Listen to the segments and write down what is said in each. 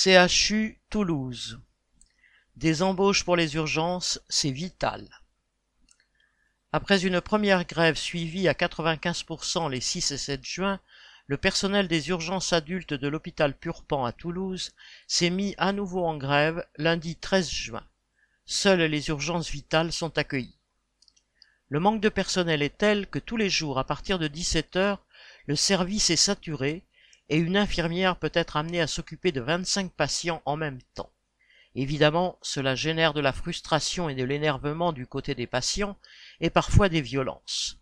CHU Toulouse. Des embauches pour les urgences, c'est vital. Après une première grève suivie à 95% les 6 et 7 juin, le personnel des urgences adultes de l'hôpital Purpan à Toulouse s'est mis à nouveau en grève lundi 13 juin. Seules les urgences vitales sont accueillies. Le manque de personnel est tel que tous les jours à partir de 17 heures, le service est saturé et une infirmière peut être amenée à s'occuper de 25 patients en même temps. Évidemment, cela génère de la frustration et de l'énervement du côté des patients et parfois des violences.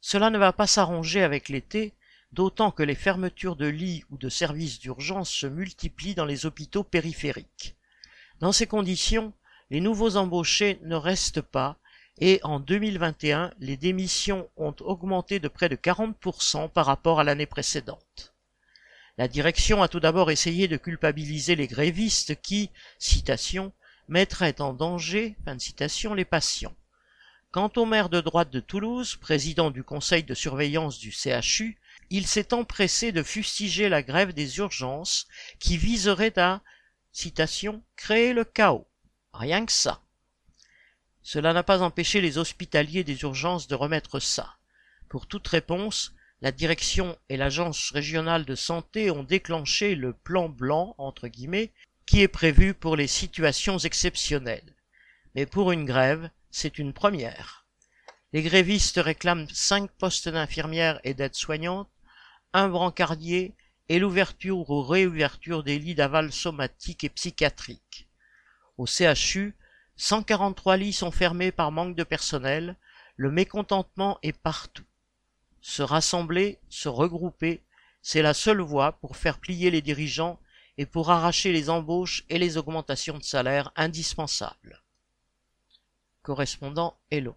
Cela ne va pas s'arranger avec l'été, d'autant que les fermetures de lits ou de services d'urgence se multiplient dans les hôpitaux périphériques. Dans ces conditions, les nouveaux embauchés ne restent pas et en 2021, les démissions ont augmenté de près de 40% par rapport à l'année précédente. La direction a tout d'abord essayé de culpabiliser les grévistes qui, citation, mettraient en danger, fin de citation, les patients. Quant au maire de droite de Toulouse, président du conseil de surveillance du CHU, il s'est empressé de fustiger la grève des urgences qui viserait à, citation, créer le chaos. Rien que ça. Cela n'a pas empêché les hospitaliers des urgences de remettre ça. Pour toute réponse, la direction et l'agence régionale de santé ont déclenché le plan blanc, entre guillemets, qui est prévu pour les situations exceptionnelles. Mais pour une grève, c'est une première. Les grévistes réclament cinq postes d'infirmières et d'aides-soignantes, un brancardier et l'ouverture ou réouverture des lits d'aval somatique et psychiatrique. Au CHU, 143 lits sont fermés par manque de personnel, le mécontentement est partout. Se rassembler, se regrouper, c'est la seule voie pour faire plier les dirigeants et pour arracher les embauches et les augmentations de salaire indispensables. Correspondant Hello.